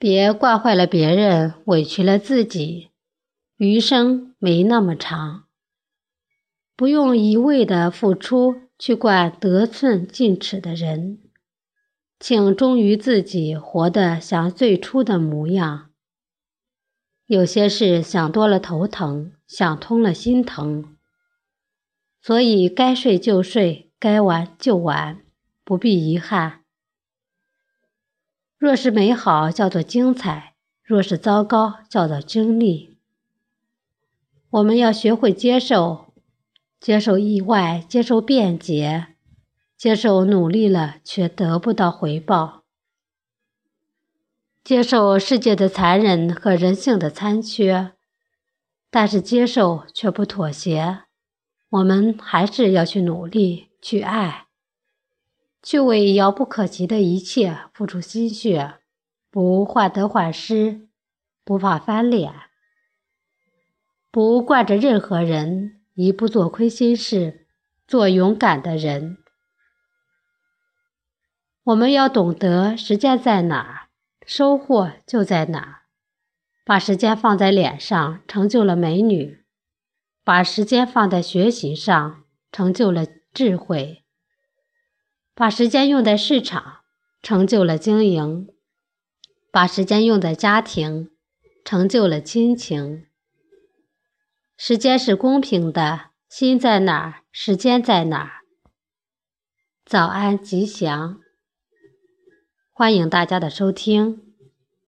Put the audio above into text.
别惯坏了别人，委屈了自己。余生没那么长，不用一味的付出去惯得寸进尺的人，请忠于自己，活得像最初的模样。有些事想多了头疼，想通了心疼，所以该睡就睡，该玩就玩，不必遗憾。若是美好，叫做精彩；若是糟糕，叫做经历。我们要学会接受，接受意外，接受便捷，接受努力了却得不到回报，接受世界的残忍和人性的残缺，但是接受却不妥协。我们还是要去努力，去爱，去为遥不可及的一切付出心血，不患得患失，不怕翻脸。不惯着任何人，一不做亏心事，做勇敢的人。我们要懂得，时间在哪儿，收获就在哪儿。把时间放在脸上，成就了美女；把时间放在学习上，成就了智慧；把时间用在市场，成就了经营；把时间用在家庭，成就了亲情。时间是公平的，心在哪儿，时间在哪儿。早安，吉祥！欢迎大家的收听。